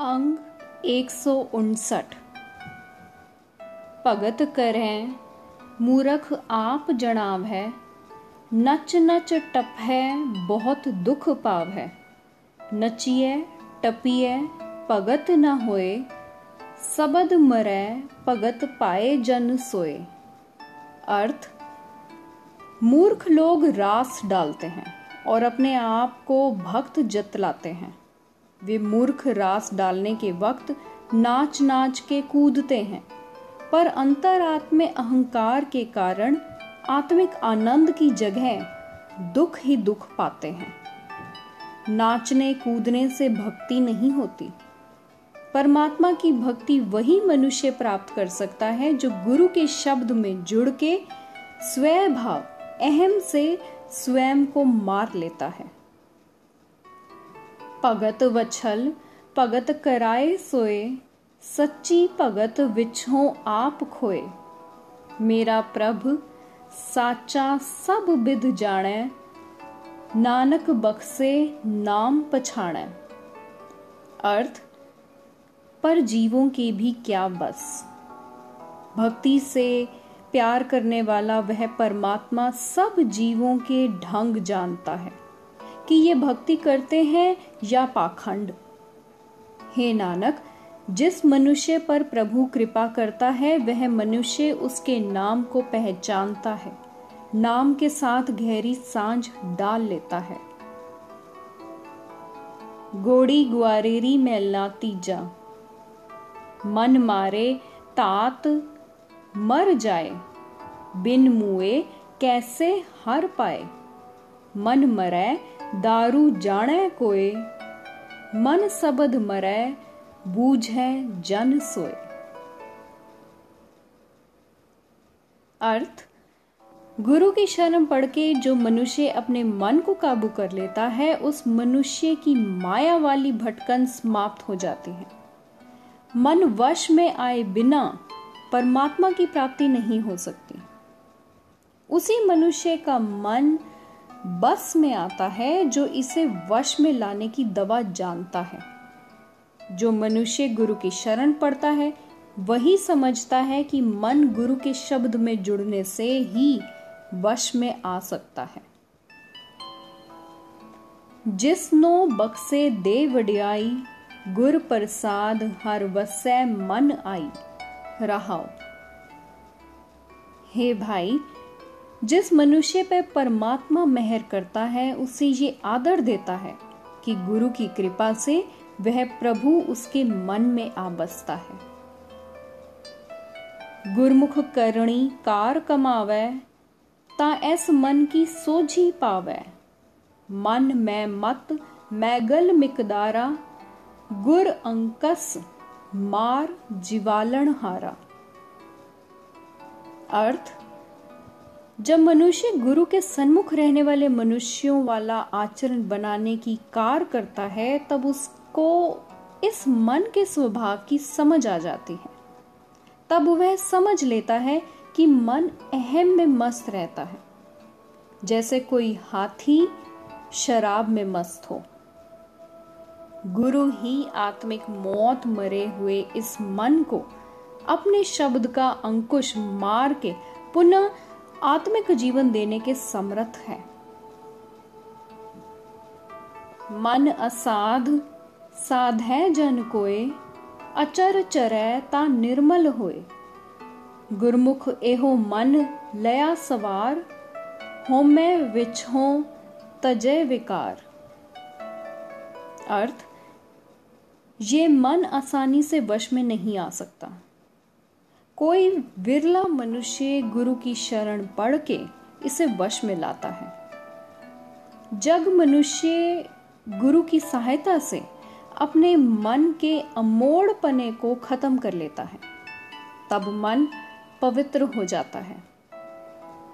अंग एक सौ उनसठ। भगत करें, मूरख आप जनाव है। नच नच टप है बहुत दुख पाव है। नचिए, टपिए भगत न होए। सबद मरै भगत पाए जन सोए। अर्थ, मूर्ख लोग रास डालते हैं और अपने आप को भक्त जतलाते हैं। वे मूर्ख रास डालने के वक्त नाच नाच के कूदते हैं। पर अंतरात्मे अहंकार के कारण आत्मिक आनंद की जगह दुख ही दुख पाते हैं। नाचने, कूदने से भक्ति नहीं होती। परमात्मा की भक्ति वही मनुष्य प्राप्त कर सकता है जो गुरु के शब्द में जुड़ के स्वभाव अहम से स्वयं को मार लेता है। भगत वछल भगत कराए सोए सच्ची भगत विछो आप खोए मेरा प्रभ साचा सब विध जाने नानक बख्से नाम पछाणे अर्थ पर जीवों के भी क्या बस भक्ति से प्यार करने वाला वह परमात्मा सब जीवों के ढंग जानता है कि ये भक्ति करते हैं या पाखंड। हे नानक, जिस मनुष्य पर प्रभु कृपा करता है, वह मनुष्य उसके नाम को पहचानता है। नाम के साथ गहरी साँझ डाल लेता है। गोड़ी ग्वारेरी मैला तीजा मन मारे तात, मर जाए। बिन मुए कैसे हर पाए। मन मरै दारू जाने कोए, मन सबद मरै, बूझे जन सोए। अर्थ, गुरु की शरण पढ़ के जो मनुष्य अपने मन को काबू कर लेता है, उस मनुष्य की माया वाली भटकन समाप्त हो जाती है। मन वश में आए बिना परमात्मा की प्राप्ति नहीं हो सकती। उसी मनुष्य का मन बस में आता है जो इसे वश में लाने की दवा जानता है। जो मनुष्य गुरु की शरण पड़ता है, वही समझता है कि मन गुरु के शब्द में जुड़ने से ही वश में आ सकता है। जिसनो बक्से दे वडियाई गुर प्रसाद हर वसै मन आई। रहाओ। हे भाई जिस मनुष्य पर परमात्मा मेहर करता है, उसे ये आदर देता है कि गुरु की कृपा से वह प्रभु उसके मन में आ बसता है। गुरमुख करणी कार कमावे, ता ऐस मन की सोझी पावे। मन में मत मैगल मिकदारा, गुर अंकस, मार जीवालन हारा। अर्थ जब मनुष्य गुरु के सन्मुख रहने वाले मनुष्यों वाला आचरण बनाने की कार करता है, तब उसको इस मन के स्वभाव की समझ आ जाती है। तब वह समझ लेता है कि मन अहम में मस्त रहता है। जैसे कोई हाथी शराब में मस्त हो। गुरु ही आत्मिक मौत मरे हुए इस मन को अपने शब्द का अंकुश मार के पुनः आत्मिक जीवन देने के समर्थ है। मन असाध, साधे जन कोय अचर चरै ता निर्मल होए। गुरमुख एहो मन लया सवार, होमे विछो तजय विकार। अर्थ, ये मन आसानी से वश में नहीं आ सकता। कोई विरला मनुष्य गुरु की शरण पढ़ के इसे वश में लाता है। जब मनुष्य गुरु की सहायता से अपने मन के अमोड़ पने को खत्म कर लेता है। तब मन पवित्र हो जाता है।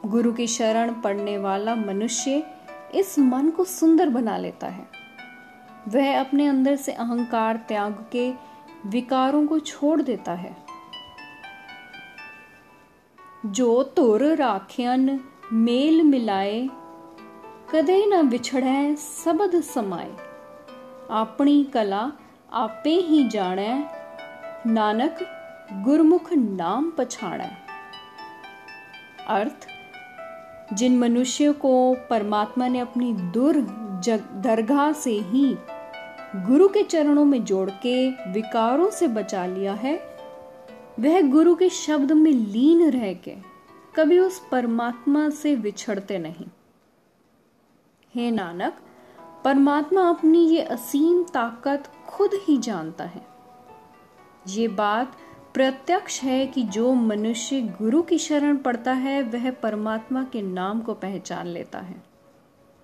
गुरु की शरण पढ़ने वाला मनुष्य इस मन को सुंदर बना लेता है। वह अपने अंदर से अहंकार त्याग के विकारों को छोड़ देता है। जो तुर राखियन मेल मिलाए कदे न विछड़े सबद समाए अपनी कला आपे ही जाने नानक गुरमुख नाम पछाड़े अर्थ जिन मनुष्यों को परमात्मा ने अपनी दूर दरगाह से ही गुरु के चरणों में जोड़ के विकारों से बचा लिया है वह गुरु के शब्द में लीन रह के कभी उस परमात्मा से विछड़ते नहीं। हे नानक, परमात्मा अपनी ये असीम ताकत खुद ही जानता है। ये बात प्रत्यक्ष है कि जो मनुष्य गुरु की शरण पड़ता है, वह परमात्मा के नाम को पहचान लेता है।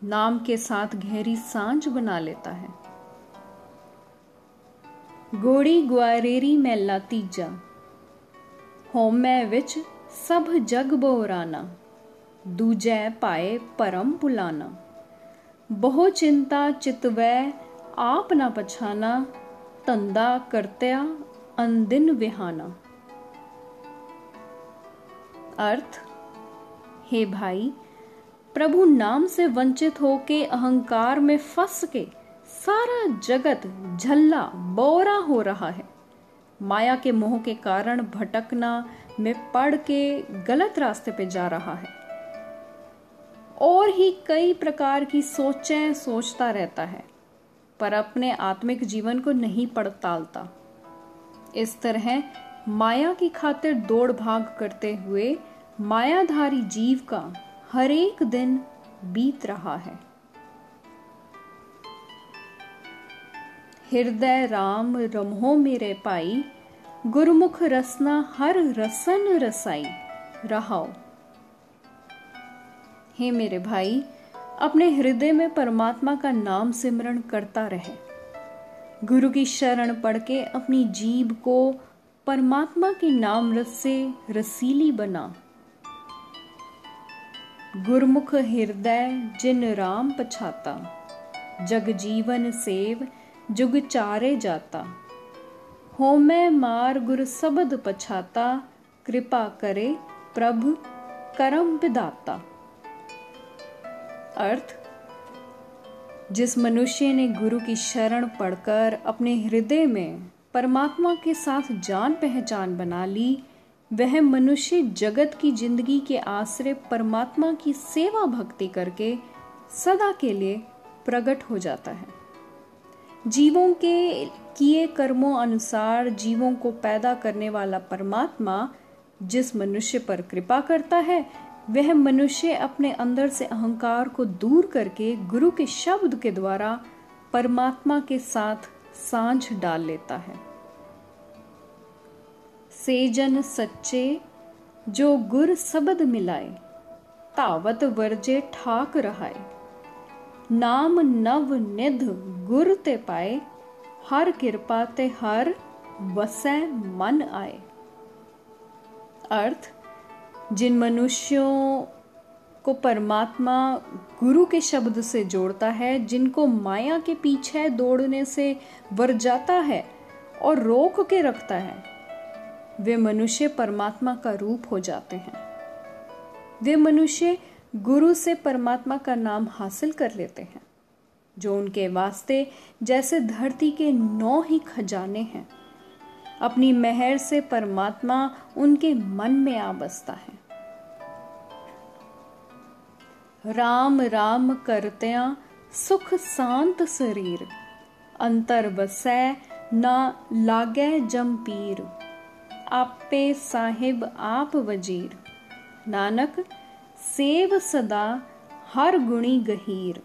नाम के साथ गहरी साँझ बना लेता है। गोड़ी ग्वारेरी मैला तीजा होमै विच सब जग बोराना, दूजै पाए परम पुलाना। बहु चिंता चितवै आप न पछाना, तंदा करत्या अनदिन विहाना। अर्थ, हे भाई, प्रभु नाम से वंचित होके अहंकार में फंस के सारा जगत झल्ला बोरा हो रहा है। माया के मोह के कारण भटकना में पढ़ के गलत रास्ते पे जा रहा है। और ही कई प्रकार की सोचें सोचता रहता है, पर अपने आत्मिक जीवन को नहीं पड़तालता इस तरह माया की खातिर दौड़ भाग करते हुए मायाधारी जीव का हर एक दिन बीत रहा है। हृदय राम रमहो मेरे पाई गुरुमुख रसना हर रसन रसाई रहाओ हे मेरे भाई अपने हृदय में परमात्मा का नाम सिमरण करता रहे गुरु की शरण पढ़ के अपनी जीव को परमात्मा के नाम रस से रसीली बना गुरमुख हृदय जिन राम पछाता जग जीवन सेव जुग चारे जाता हो मैं मार गुर सबद पछाता कृपा करे प्रभु करम विदाता अर्थ जिस मनुष्य ने गुरु की शरण पढ़कर अपने हृदय में परमात्मा के साथ जान पहचान बना ली वह मनुष्य जगत की ज़िंदगी के आश्रय परमात्मा की सेवा भक्ति करके सदा के लिए प्रकट हो जाता है जीवों के किए कर्मों अनुसार जीवों को पैदा करने वाला परमात्मा जिस मनुष्य पर कृपा करता है, वह मनुष्य अपने अंदर से अहंकार को दूर करके गुरु के शब्द के द्वारा परमात्मा के साथ साँझ डाल लेता है। सेजन सच्चे, जो गुर सबद मिलाए, तावत वर्जे ठाक रहाए। नाम नव निध गुर ते पाए हर कृपा ते हर वसै मन आए अर्थ जिन मनुष्यों को परमात्मा गुरु के शब्द से जोड़ता है जिनको माया के पीछे दौड़ने से वर जाता है और रोक के रखता है वे मनुष्य परमात्मा का रूप हो जाते हैं वे मनुष्य गुरु से परमात्मा का नाम हासिल कर लेते हैं, जो उनके वास्ते जैसे धरती के नौ ही खजाने हैं। अपनी मेहर से परमात्मा उनके मन में आ बसता है। राम राम करत्या, सुख शांत शरीर, अंतर बसै न लागे जमपीर आपे साहिब, आप वज़ीर। नानक सेव सदा हर गुणी गहीर।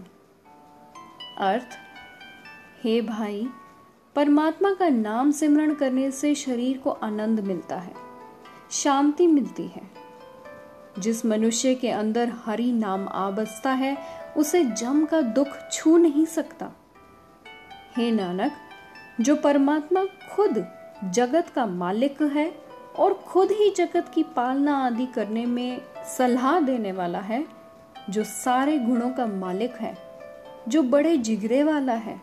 अर्थ, हे भाई, परमात्मा का नाम सिमरण करने से शरीर को आनंद मिलता है, शांति मिलती है। जिस मनुष्य के अंदर हरि नाम आ बसता है, उसे जम का दुख छू नहीं सकता। हे नानक, जो परमात्मा खुद जगत का मालिक है और खुद ही जगत की पालना आदि करने में सलाह देने वाला है, जो सारे गुणों का मालिक है, जो बड़े जिगरे वाला है,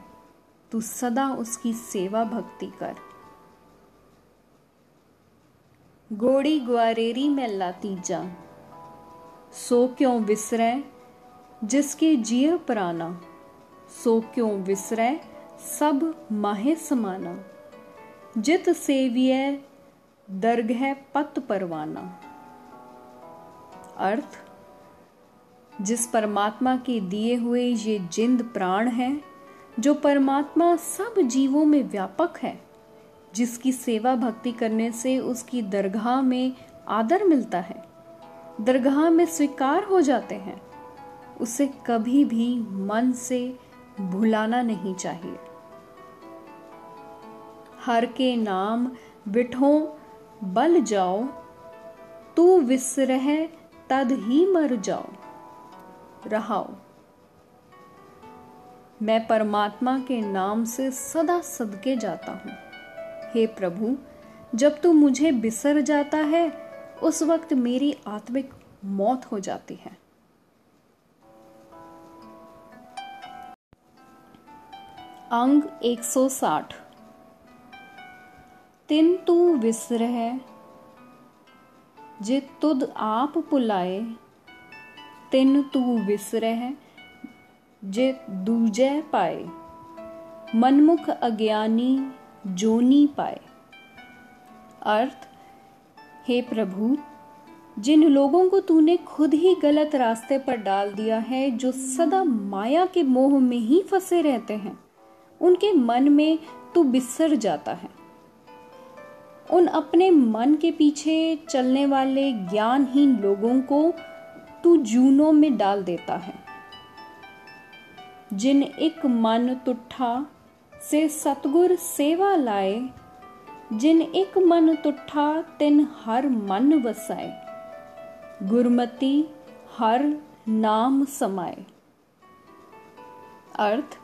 तू सदा उसकी सेवा भक्ति कर। गोड़ी ग्वारेरी में तीजा सो क्यों विसरै जिसके जिय प्राना सो क्यों विसरै सब माहे समाना? जित सेविय दर्ग है पत परवाना। अर्थ, जिस परमात्मा के दिए हुए ये जिंद प्राण है, जो परमात्मा सब जीवों में व्यापक है, जिसकी सेवा भक्ति करने से उसकी दरगाह में आदर मिलता है, दरगाह में स्वीकार हो जाते हैं, उसे कभी भी मन से भुलाना नहीं चाहिए। हर के नाम बिठो बल जाओ, तू विसरह, तद ही मर जाओ। रहाओ। मैं परमात्मा के नाम से सदा सदके जाता हूँ। हे प्रभु, जब तू मुझे बिसर जाता है, उस वक्त मेरी आत्मिक मौत हो जाती है। अंग 160 तिन तू विसरह जे तुद आप पुलाए तिन तू विसरह जे दूजे पाए मनमुख अज्ञानी जोनी पाए अर्थ हे प्रभु जिन लोगों को तूने खुद ही गलत रास्ते पर डाल दिया है जो सदा माया के मोह में ही फंसे रहते हैं उनके मन में तू बिसर जाता है उन अपने मन के पीछे चलने वाले ज्ञानहीन लोगों को तू जूनों में डाल देता है। जिन एक मन तुठा से सतगुर सेवा लाए, जिन एक मन तुठा तिन हर मन वसाए। गुरमति हर नाम समाए। अर्थ,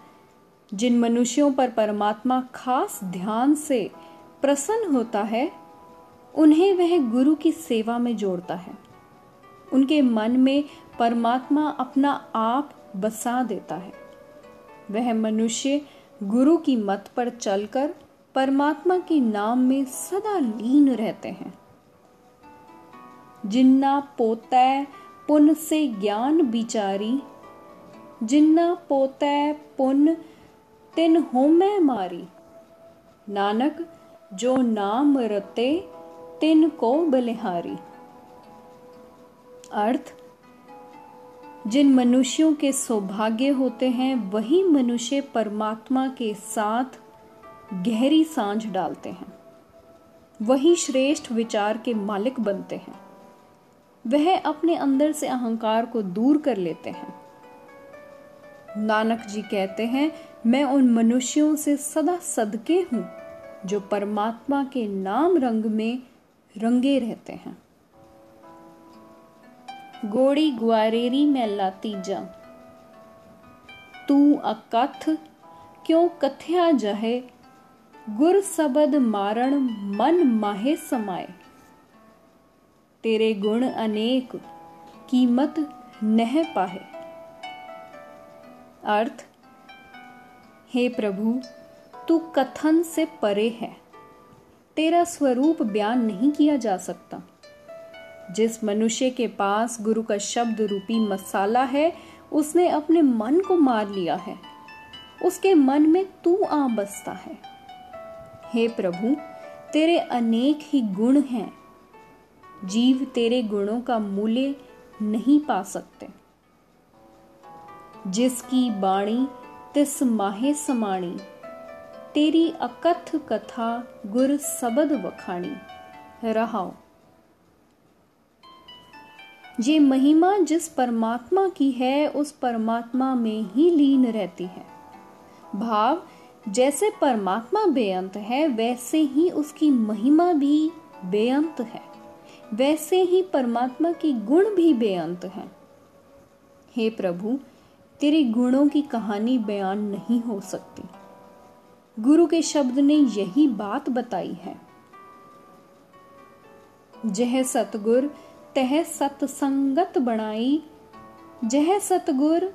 जिन मनुष्यों पर परमात्मा खास ध्यान से प्रसन्न होता है, उन्हें वह गुरु की सेवा में जोड़ता है। उनके मन में परमात्मा अपना आप बसा देता है। वह मनुष्य गुरु की मत पर चलकर परमात्मा के नाम में सदा लीन रहते हैं। जिन्ना पोतै पुन से ज्ञान बिचारी, जिन्ना पोतै पुन तिन होमै मारी। नानक जो नाम रते तिन को बलिहारी। अर्थ, जिन मनुष्यों के सौभाग्य होते हैं, वही मनुष्य परमात्मा के साथ गहरी साँझ डालते हैं। वही श्रेष्ठ विचार के मालिक बनते हैं। वह अपने अंदर से अहंकार को दूर कर लेते हैं। नानक जी कहते हैं, मैं उन मनुष्यों से सदा सदके हूँ। जो परमात्मा के नाम रंग में रंगे रहते हैं। गोड़ी ग्वारेरी मैला तीजा तू अकथ, क्यों कथया जहे? गुर सबद मारण मन माहे समाए तेरे गुण अनेक कीमत नह पाहे। अर्थ, हे प्रभु तू कथन से परे है। तेरा स्वरूप बयान नहीं किया जा सकता। जिस मनुष्य के पास गुरु का शब्द रूपी मसाला है, उसने अपने मन को मार लिया है। उसके मन में तू आ बसता है। हे प्रभु, तेरे अनेक ही गुण हैं। जीव तेरे गुणों का मूल्य नहीं पा सकते। जिसकी बाणी तिस माहे समाणी तेरी अकथ कथा गुर सबद वखाणी। रहाओ। ये महिमा जिस परमात्मा की है, उस परमात्मा में ही लीन रहती है। भाव, जैसे परमात्मा बेअंत है, वैसे ही उसकी महिमा भी बेअंत है। वैसे ही परमात्मा की गुण भी बेअंत है। हे प्रभु, तेरे गुणों की कहानी बयान नहीं हो सकती। गुरु के शब्द ने यही बात बताई है। जह सतगुर, तह सतसंगत बनाई। जह सतगुर,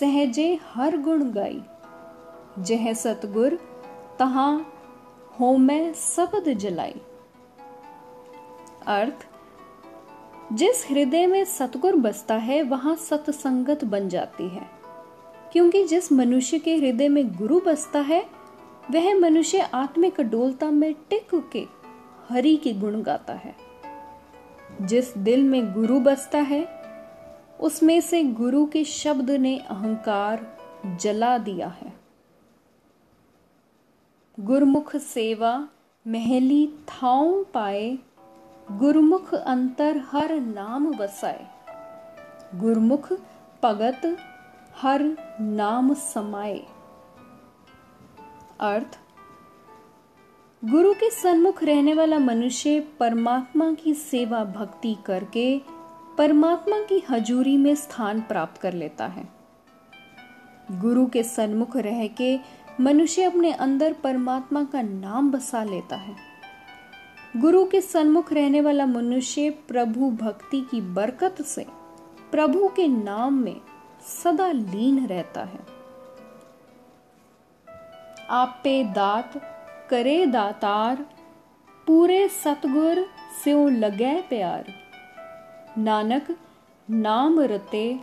सहजे हर गुण गाई। जह सतगुर, तहा हो मैं सबद जलाई। अर्थ, जिस हृदय में सतगुर बसता है, वहाँ सतसंगत बन जाती है। क्योंकि जिस मनुष्य के हृदय में गुरु बसता है वह मनुष्य आत्मिक डोलता में टिक के हरि के गुण गाता है। जिस दिल में गुरु बसता है, उसमें से गुरु के शब्द ने अहंकार जला दिया है। गुरमुख सेवा महली थाऊ पाए, गुरमुख अंतर हर नाम बसाए गुरमुख पगत हर नाम समाए। अर्थ, गुरु के सन्मुख रहने वाला मनुष्य परमात्मा की सेवा भक्ति करके परमात्मा की हजूरी में स्थान प्राप्त कर लेता है। गुरु के सन्मुख रह के मनुष्य अपने अंदर परमात्मा का नाम बसा लेता है। गुरु के सन्मुख रहने वाला मनुष्य प्रभु भक्ति की बरकत से प्रभु के नाम में सदा लीन रहता है। आप दात, करे दातार, पूरे सतगुर से लगे प्यार। नानक, नाम रते,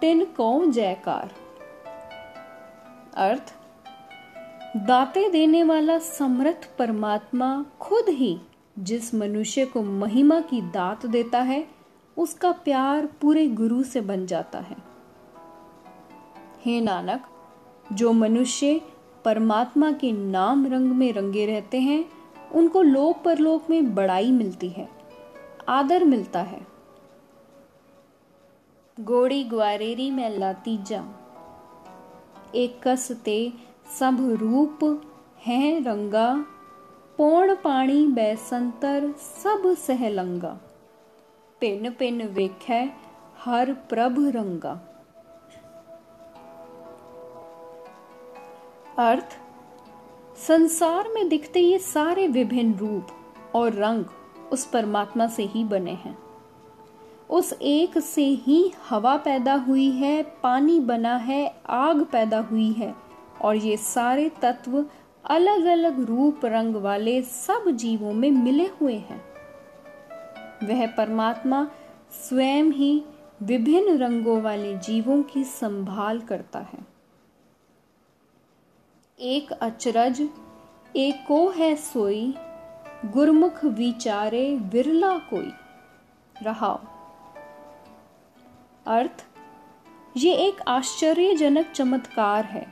तिन को जयकार। अर्थ, दाते देने वाला समर्थ परमात्मा खुद ही जिस मनुष्य को महिमा की दात देता है, उसका प्यार पूरे गुरु से बन जाता है। हे नानक, जो मनुष्य परमात्मा के नाम रंग में रंगे रहते हैं, उनको लोक परलोक में बड़ाई मिलती है, आदर मिलता है। गोड़ी ग्वारेरी में लाती जा एक कस ते सब रूप है रंगा, पौण पाणी बैसंतर सब सहलंगा। पिन पिन वेखै हर प्रभ रंगा। अर्थ, संसार में दिखते ये सारे विभिन्न रूप और रंग उस परमात्मा से ही बने हैं। उस एक से ही हवा पैदा हुई है, पानी बना है, आग पैदा हुई है और ये सारे तत्व अलग अलग रूप रंग वाले सब जीवों में मिले हुए हैं। वह परमात्मा स्वयं ही विभिन्न रंगों वाले जीवों की संभाल करता है। एक अचरज, एक है सोई, गुरमुख विचारे विरला कोई। रहा अर्थ, ये एक आश्चर्यजनक चमत्कार है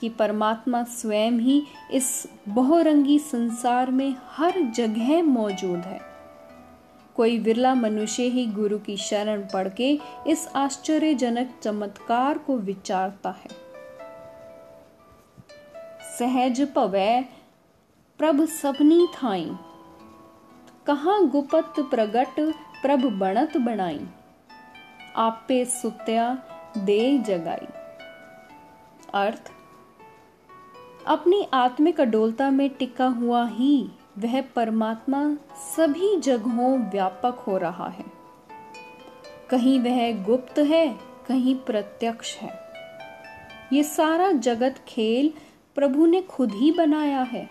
कि परमात्मा स्वयं ही इस बहुरंगी संसार में हर जगह मौजूद है। कोई विरला मनुष्य ही गुरु की शरण पढ़ के इस आश्चर्यजनक चमत्कार को विचारता है। सहज पवै, प्रभ सबनी थाई। कहा गुपत प्रगट प्रभ बणत बनाई। आपे सुत्या दे जगाई। अर्थ, अपनी आत्मिक अडोलता में टिका हुआ ही वह परमात्मा सभी जगहों व्यापक हो रहा है। कहीं वह गुप्त है, कहीं प्रत्यक्ष है। ये सारा जगत खेल प्रभु ने खुद ही बनाया है।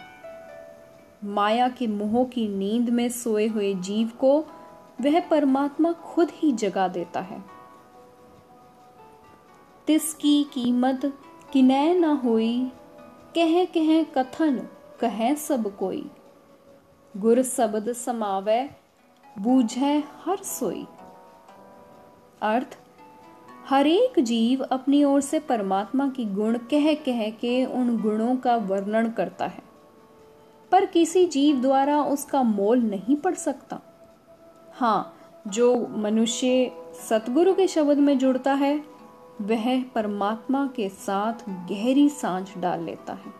माया के मोह की नींद में सोए हुए जीव को वह परमात्मा खुद ही जगा देता है। तिसकी कीमत किनय न होई कह कह कथन, कह सब कोई। गुर शब्द समावे, बूझे हर सोई। अर्थ हर एक जीव अपनी ओर से परमात्मा की गुण कह कह के उन गुणों का वर्णन करता है। पर किसी जीव द्वारा उसका मोल नहीं पड़ सकता। हाँ जो मनुष्य सतगुरु के शब्द में जुड़ता है, वह परमात्मा के साथ गहरी साँझ डाल लेता है।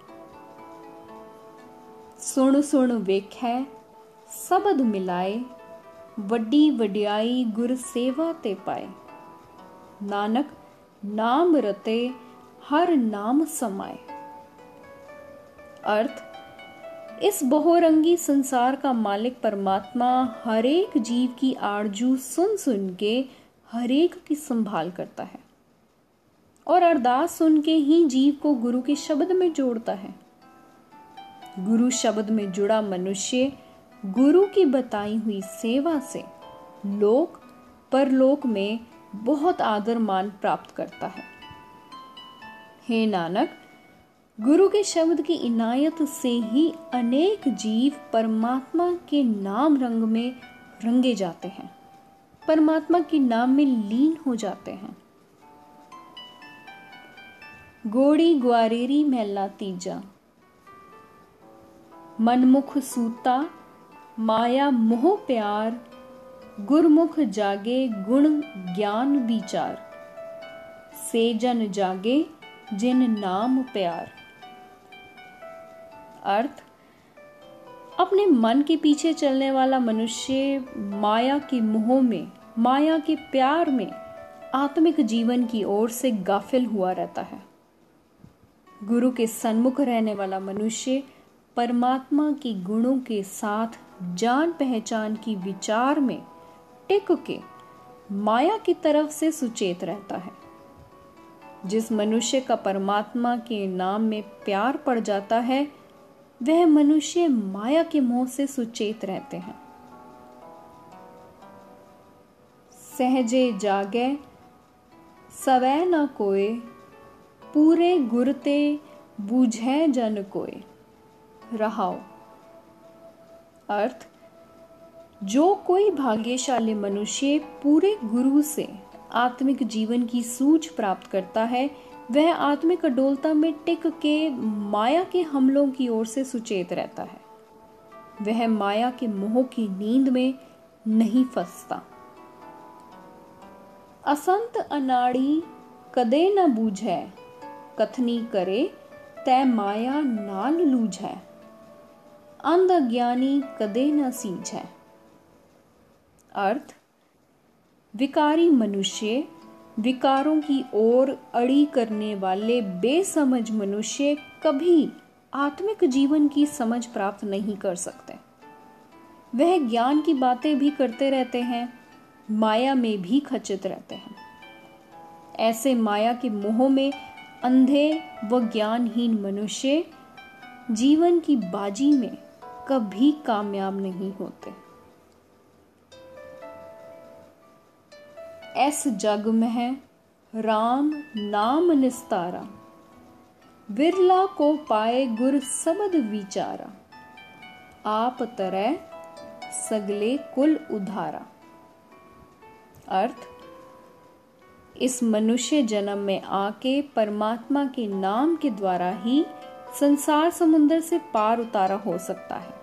सुन सुन वेख है सबद मिलाए, वड्डी वड्याई गुर सेवा ते पाए। ਨਾਨਕ ਨਾਮ ਰਤੇ हर नाम समाए अर्थ इस बहुरंगी संसार का मालिक परमात्मा हरेक जीव की आरजू सुन सुन के हरेक की संभाल करता है और अरदास सुन के ही जीव को गुरु के शब्द में जोड़ता है गुरु शब्द में जुड़ा मनुष्य गुरु की बताई हुई सेवा से लोक परलोक में बहुत आदर मान प्राप्त करता है। हे नानक, गुरु के शब्द की इनायत से ही अनेक जीव परमात्मा के नाम रंग में रंगे जाते हैं। परमात्मा के नाम में लीन हो जाते हैं। गोड़ी ग्वारेरी मैला तीजा मनमुख सूता, माया मोह प्यार गुरमुख जागे गुण ज्ञान विचार। से जन जागे जिन नाम प्यार। अर्थ, अपने मन के पीछे चलने वाला मनुष्य माया के मोह में, माया के प्यार में, आत्मिक जीवन की ओर से गाफिल हुआ रहता है। गुरु के सन्मुख रहने वाला मनुष्य परमात्मा के गुणों के साथ जान पहचान की विचार में टिक के माया की तरफ़ से सुचेत रहता है। जिस मनुष्य का परमात्मा के नाम में प्यार पड़ जाता है, वह मनुष्य माया के मोह से सुचेत रहते हैं। सहजे जागे, सवै न कोय पूरे गुरते बूझे जन कोय रहाओ। अर्थ जो कोई भाग्यशाली मनुष्य पूरे गुरु से आत्मिक जीवन की सूझ प्राप्त करता है, वह आत्मिक अडोलता में टिक के माया के हमलों की ओर से सुचेत रहता है। वह माया के मोह की नींद में नहीं फंसता। असंत अनाड़ी, कदे न बूझे, कथनी करे तय माया नाल लूझे। अंध ज्ञानी कदे न सीझे। अर्थ, विकारी मनुष्य विकारों की ओर अड़ी करने वाले बेसमझ मनुष्य कभी आत्मिक जीवन की समझ प्राप्त नहीं कर सकते। वह ज्ञान की बातें भी करते रहते हैं, माया में भी खचित रहते हैं। ऐसे माया के मोह में अंधे व ज्ञानहीन मनुष्य जीवन की बाजी में कभी कामयाब नहीं होते। ऐस जग में राम नाम निस्तारा। विरला को पाए गुर सबद विचारा। आप तरह सगले कुल उधारा। अर्थ, इस मनुष्य जन्म में आके परमात्मा के नाम के द्वारा ही संसार समुद्र से पार उतारा हो सकता है।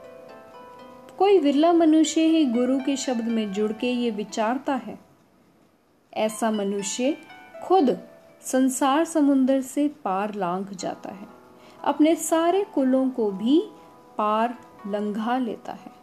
कोई विरला मनुष्य ही गुरु के शब्द में जुड़ के ये विचारता है। ऐसा मनुष्य खुद संसार समुद्र से पार लांघ जाता है। अपने सारे कुलों को भी पार लंघा लेता है।